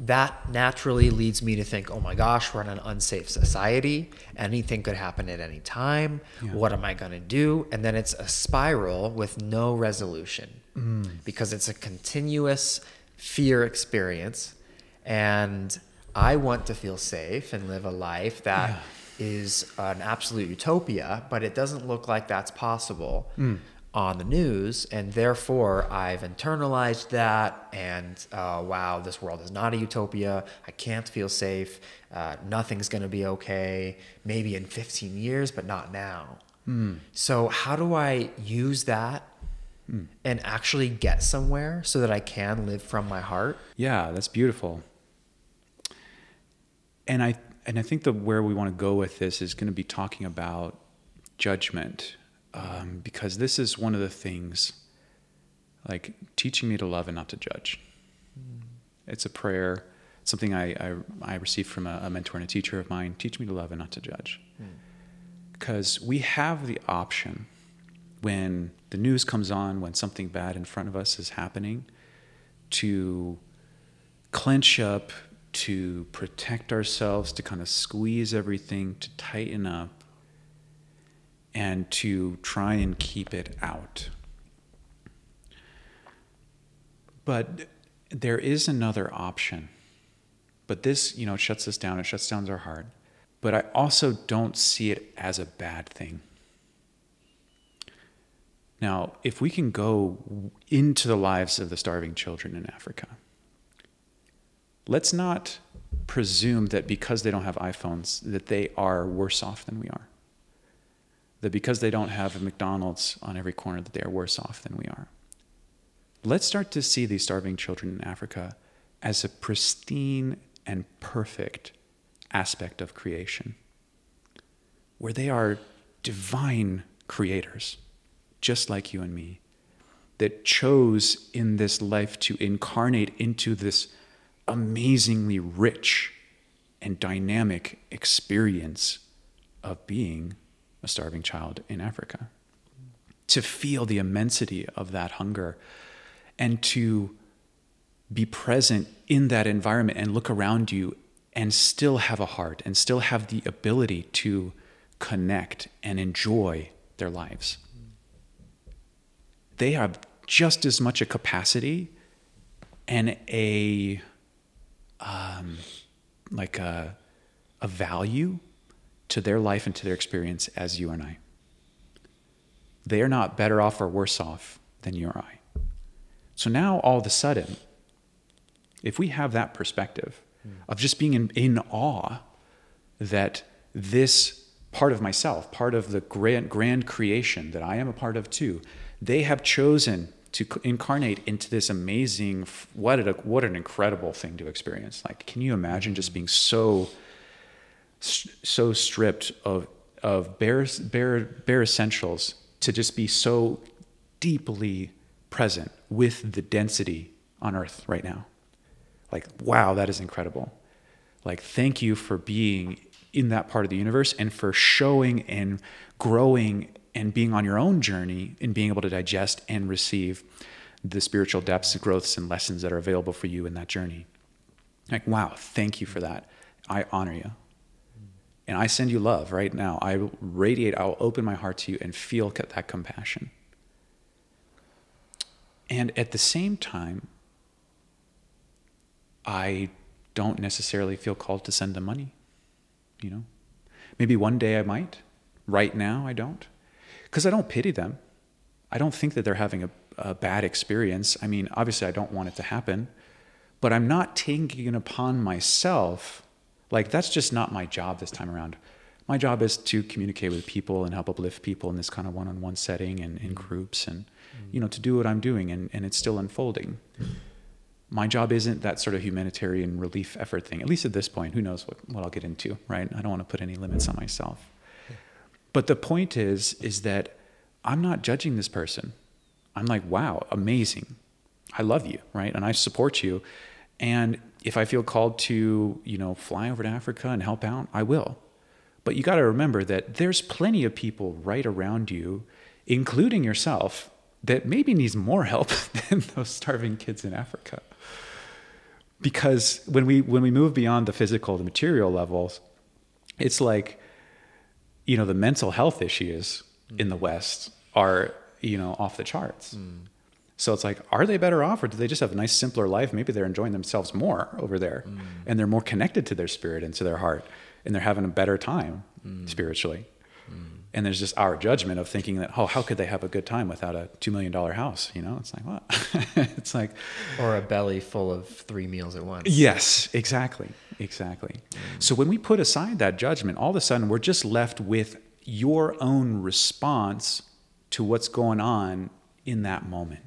that naturally leads me to think, oh my gosh, we're in an unsafe society. Anything could happen at any time. Yeah. What am I going to do? And then it's a spiral with no resolution mm. because it's a continuous fear experience. And I want to feel safe and live a life that is an absolute utopia, but it doesn't look like that's possible mm. On the news. And therefore, I've internalized that. And uh, wow, this world is not a utopia. I can't feel safe. Uh, nothing's going to be okay. Maybe in 15 years, but not now. So, how do I use that and actually get somewhere so that I can live from my heart? Yeah, that's beautiful. And I and I think the where we want to go with this is going to be talking about judgment, um, because this is one of the things, like teaching me to love and not to judge. It's a prayer, something I I, I received from a, a mentor and a teacher of mine. Teach me to love and not to judge, because we have the option when the news comes on, when something bad in front of us is happening, to clench up, to protect ourselves, to kind of squeeze everything, to tighten up, and to try and keep it out. But there is another option. But this, you know, shuts us down, it shuts down our heart. But I also don't see it as a bad thing. Now, if we can go into the lives of the starving children in Africa, let's not presume that because they don't have iPhones that they are worse off than we are. That because they don't have a McDonald's on every corner that they are worse off than we are. Let's start to see these starving children in Africa as a pristine and perfect aspect of creation, where they are divine creators, just like you and me, that chose in this life to incarnate into this amazingly rich and dynamic experience of being a starving child in Africa. To feel the immensity of that hunger and to be present in that environment and look around you and still have a heart and still have the ability to connect and enjoy their lives. They have just as much a capacity and a um, like a, a value to their life and to their experience as you and I. they are not better off or worse off than you or I. So now all of a sudden, if we have that perspective of just being in, in awe that this part of myself, part of the grand, grand creation that I am a part of too, they have chosen to incarnate into this amazing, what, a, what an incredible thing to experience. Like, can you imagine just mm-hmm. being so, so stripped of, of bare, bare, bare essentials to just be so deeply present with the density on earth right now? Like, wow, that is incredible. Like, thank you for being in that part of the universe and for showing and growing and being on your own journey and being able to digest and receive the spiritual depths, growths, and lessons that are available for you in that journey. Like, wow, thank you for that. I honor you. And I send you love right now. I radiate, I'll open my heart to you and feel that compassion. And at the same time, I don't necessarily feel called to send them money. You know, maybe one day I might. Right now, I don't, because I don't pity them. I don't think that they're having a, a bad experience. I mean, obviously, I don't want it to happen, but I'm not taking it upon myself. Like that's just not my job this time around. My job is to communicate with people and help uplift people in this kind of one-on-one setting and in mm-hmm. groups, and you know, to do what I'm doing, and, and it's still unfolding my job isn't that sort of humanitarian relief effort thing, at least at this point. Who knows what, what I'll get into, right? I don't want to put any limits on myself. But the point is, is that I'm not judging this person. I'm like, wow, amazing. I love you, right? And I support you. And if I feel called to, you know, fly over to Africa and help out, I will. But you got to remember that there's plenty of people right around you, including yourself, that maybe needs more help than those starving kids in Africa. Because when we when we move beyond the physical, the material levels, it's like, you know, the mental health issues in the West are, you know, off the charts. Mm. So it's like, are they better off, or do they just have a nice, simpler life? Maybe they're enjoying themselves more over there, mm. and they're more connected to their spirit and to their heart, and they're having a better time mm. spiritually. Mm. And there's just our judgment of thinking that, oh, how could they have a good time without a two million dollar house? You know, it's like what? it's like, Or a belly full of three meals at once. Yes, exactly. Exactly. So when we put aside that judgment, all of a sudden we're just left with your own response to what's going on in that moment.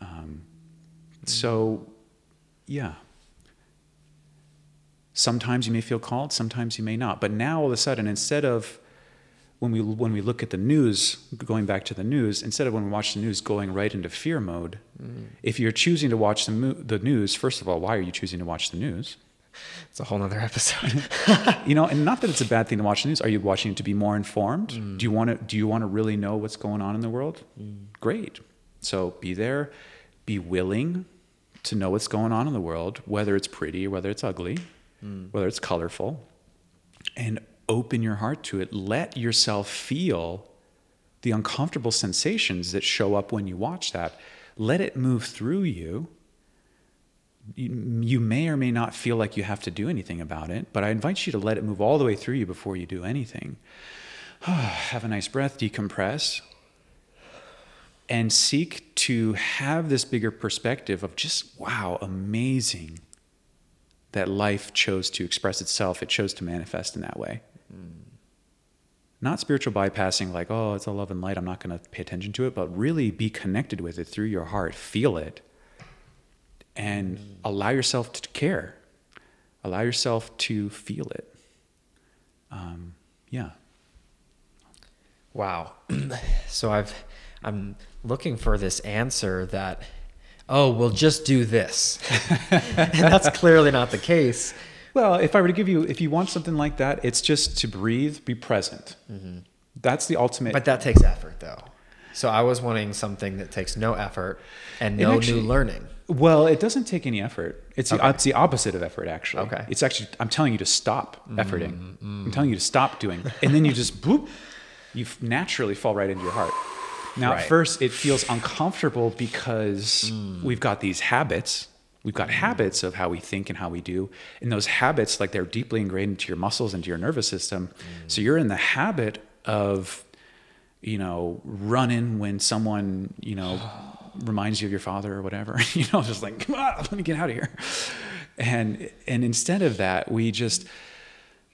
Um, so, yeah. Sometimes you may feel called, sometimes you may not. But now all of a sudden, instead of when we when we look at the news, going back to the news, instead of when we watch the news going right into fear mode, mm. if you're choosing to watch the mo- the news, first of all, why are you choosing to watch the news? It's a whole other episode. You know, and not that it's a bad thing to watch the news. Are you watching it to be more informed? Mm. Do you want to do you want to really know what's going on in the world? Mm. Great. So be there, be willing to know what's going on in the world, whether it's pretty whether it's ugly, hmm. whether it's colorful, and open your heart to it. Let yourself feel the uncomfortable sensations that show up when you watch that. Let it move through you. You, you may or may not feel like you have to do anything about it, but I invite you to let it move all the way through you before you do anything. have a nice breath, decompress, and seek to have this bigger perspective of just, wow, amazing that life chose to express itself, it chose to manifest in that way. Not spiritual bypassing, like, oh, it's a love and light, I'm not going to pay attention to it, but really be connected with it through your heart, feel it, and allow yourself to care. Allow yourself to feel it. Um, yeah. Wow. so I've I'm looking for this answer that oh, we'll just do this. and that's clearly not the case. Well, if I were to give you, if you want something like that, it's just to breathe, be present. Mm-hmm. That's the ultimate. But that takes effort though. So I was wanting something that takes no effort and no actually- new learning. Well, it doesn't take any effort. It's the, it's the opposite of effort, actually. Okay. It's actually, I'm telling you to stop mm, efforting. Mm. I'm telling you to stop doing. And then you just, boop, you naturally fall right into your heart. Now, Right. at first, it feels uncomfortable because we've got these habits. We've got mm. habits of how we think and how we do. And those habits, like they're deeply ingrained into your muscles and to your nervous system. Mm. So you're in the habit of, you know, running when someone, you know, reminds you of your father or whatever, you know, just like, come on, let me get out of here. And, and instead of that, we just,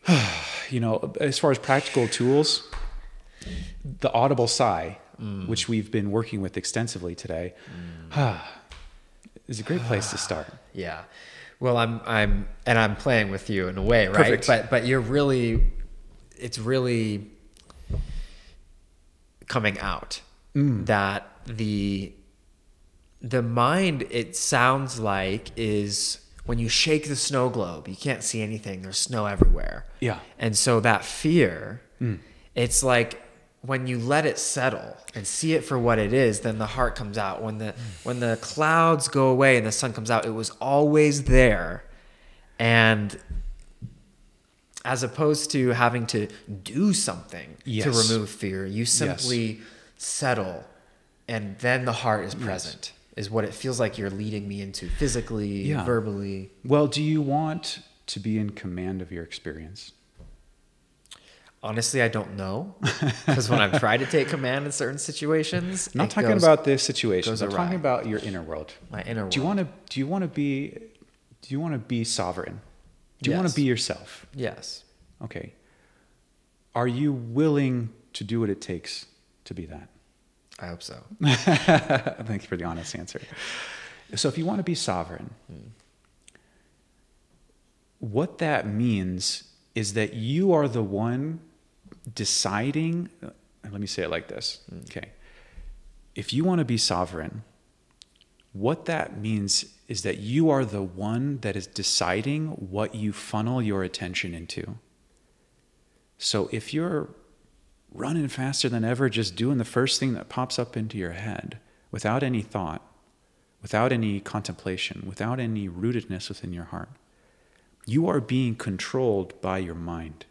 you know, as far as practical tools, the audible sigh, Mm. which we've been working with extensively today, mm. ah, is a great place to ah, start. Yeah. Well, I'm I'm and I'm playing with you in a way, right? Perfect. But but you're really it's really coming out Mm. that the the mind it sounds like is when you shake the snow globe, you can't see anything. There's snow everywhere. Yeah. And so that fear, mm. it's like when you let it settle and see it for what it is, then the heart comes out. When the when the clouds go away and the sun comes out, it was always there. And as opposed to having to do something Yes. to remove fear, you simply settle and then the heart is present. Is what it feels like you're leading me into physically, Yeah. verbally. Well, do you want to be in command of your experience? Honestly, I don't know because when I've tried to take command in certain situations, I'm not talking goes- about this situation. I'm talking about your inner world. my inner world. Do you want to? Do you want to be? Do you want to be sovereign? Do you want to be yourself? Yes. Okay. Are you willing to do what it takes to be that? I hope so. Thank you for the honest answer. So, if you want to be sovereign, hmm. what that means is that you are the one deciding. uh, Let me say it like this. Okay. If you want to be sovereign, what that means is that you are the one that is deciding what you funnel your attention into. So, if you're running faster than ever, just doing the first thing that pops up into your head without any thought, without any contemplation, without any rootedness within your heart. You are being controlled by your mind.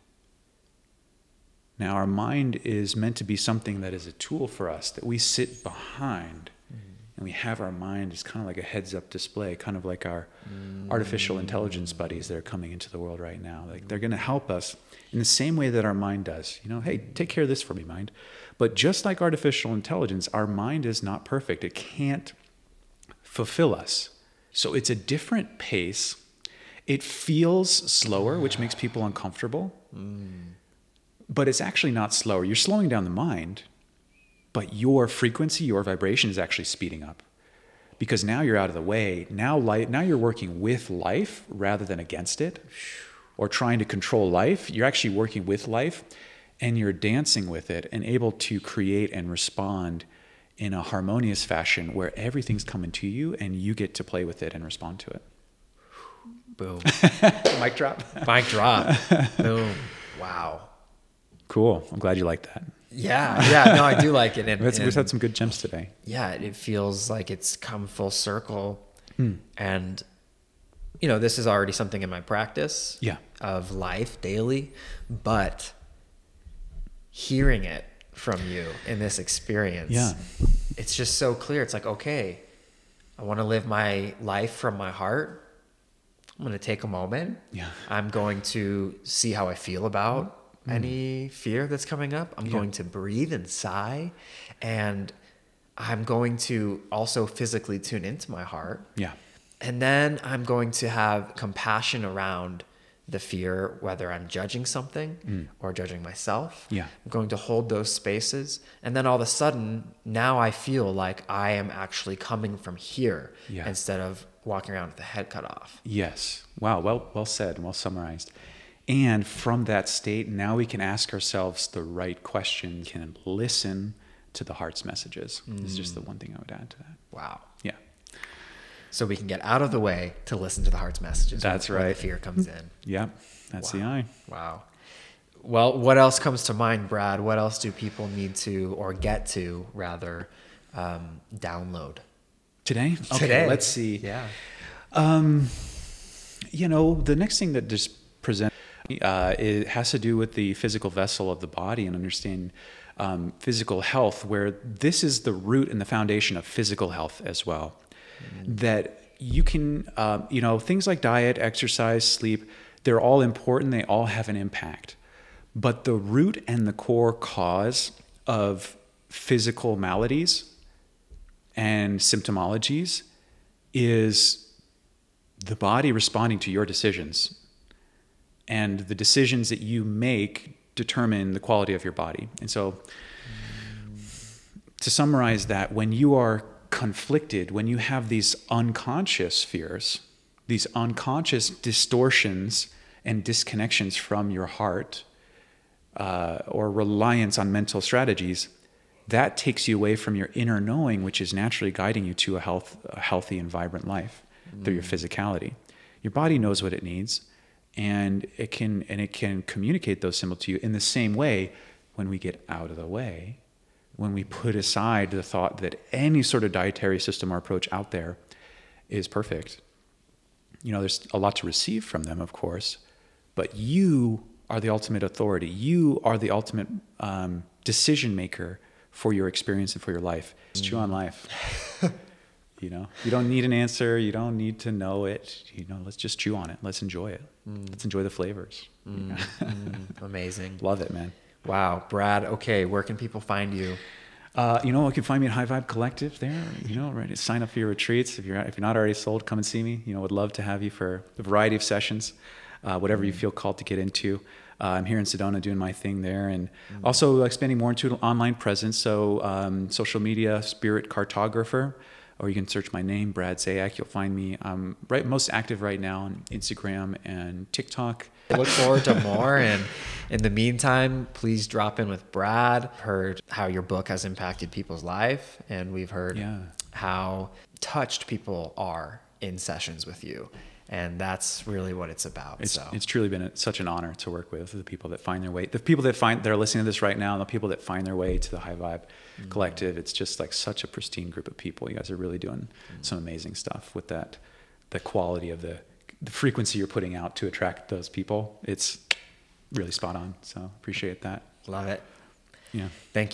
Now, our mind is meant to be something that is a tool for us that we sit behind mm. and we have our mind as kind of like a heads up display, kind of like our mm. artificial intelligence buddies that are coming into the world right now. Like they're going to help us in the same way that our mind does. You know, hey, take care of this for me, mind. But just like artificial intelligence, our mind is not perfect. It can't fulfill us. So it's a different pace. It feels slower, which makes people uncomfortable. Mm. But it's actually not slower. You're slowing down the mind, but your frequency, your vibration is actually speeding up. Because now you're out of the way. Now light, now you're working with life rather than against it or trying to control life. You're actually working with life and you're dancing with it and able to create and respond in a harmonious fashion where everything's coming to you and you get to play with it and respond to it. Boom. Mic drop. Mic drop. Boom. Wow. Cool. I'm glad you like that. Yeah. Yeah. No, I do like it. And, We've had, we've and- had some good gems today. yeah, it feels like it's come full circle. Hmm. And, you know, this is already something in my practice Yeah. of life daily, but hearing it from you in this experience, Yeah. it's just so clear. It's like, okay, I want to live my life from my heart. I'm going to take a moment. Yeah. I'm going to see how I feel about any fear that's coming up. I'm Yeah. going to breathe and sigh. And I'm going to also physically tune into my heart. Yeah. And then I'm going to have compassion around the fear, whether I'm judging something or judging myself. Mm. Yeah. I'm going to hold those spaces. And then all of a sudden, now I feel like I am actually coming from here Yeah. instead of walking around with the head cut off. Yes. Wow. Well, well said. and Well summarized. And from that state, now we can ask ourselves the right question, can listen to the heart's messages. Is just the one thing I would add to that. Wow. Yeah. So we can get out of the way to listen to the heart's messages. That's right. fear comes in. Yep. That's the eye. Wow. Well, what else comes to mind, Brad? What else do people need to, or get to, rather, um, download? Today? Okay, Today. Let's see. Yeah. Um, you know, the next thing that just present uh, it has to do with the physical vessel of the body and understand um, physical health, where this is the root and the foundation of physical health as well. That you can, um, you know, things like diet, exercise, sleep, they're all important. They all have an impact. But the root and the core cause of physical maladies and symptomologies is the body responding to your decisions. And the decisions that you make determine the quality of your body. And so, to summarize that, when you are conflicted, when you have these unconscious fears, these unconscious distortions and disconnections from your heart, uh, or reliance on mental strategies, that takes you away from your inner knowing, which is naturally guiding you to a, health, a healthy and vibrant life through your physicality. Your body knows what it needs, and it can and it can communicate those symbols to you in the same way. When we get out of the way, when we put aside the thought that any sort of dietary system or approach out there is perfect, you know, there's a lot to receive from them, of course, but you are the ultimate authority. You are the ultimate um, decision maker for your experience and for your life. It's true on life. you know, you don't need an answer. You don't need to know it. You know, let's just chew on it. Let's enjoy it. Let's enjoy the flavors. Mm, Amazing. Love it, man. Wow, Brad. Okay, where can people find you? Uh, you know, you can find me at High Vibe Collective there. You know, right? sign up for your retreats. If you're if you're not already sold, come and see me. You know, would love to have you for a variety of sessions, uh, whatever you feel called to get into. Uh, I'm here in Sedona doing my thing there, and also expanding more into an online presence. So, um, social media, Spirit Cartographer, or you can search my name, Brad Zayac. You'll find me. I'm right most active right now on Instagram and TikTok. I look forward to more. And in the meantime, please drop in with Brad. Heard how your book has impacted people's life, and we've heard Yeah. how touched people are in sessions with you. And that's really what it's about. It's, so it's truly been a, such an honor to work with the people that find their way, the people that find they're listening to this right now, and the people that find their way to the High Vibe mm-hmm. Collective. It's just like such a pristine group of people. You guys are really doing mm-hmm. some amazing stuff with that, the quality of the, the frequency you're putting out to attract those people. It's really spot on. So appreciate that. love it. Yeah. Thank you.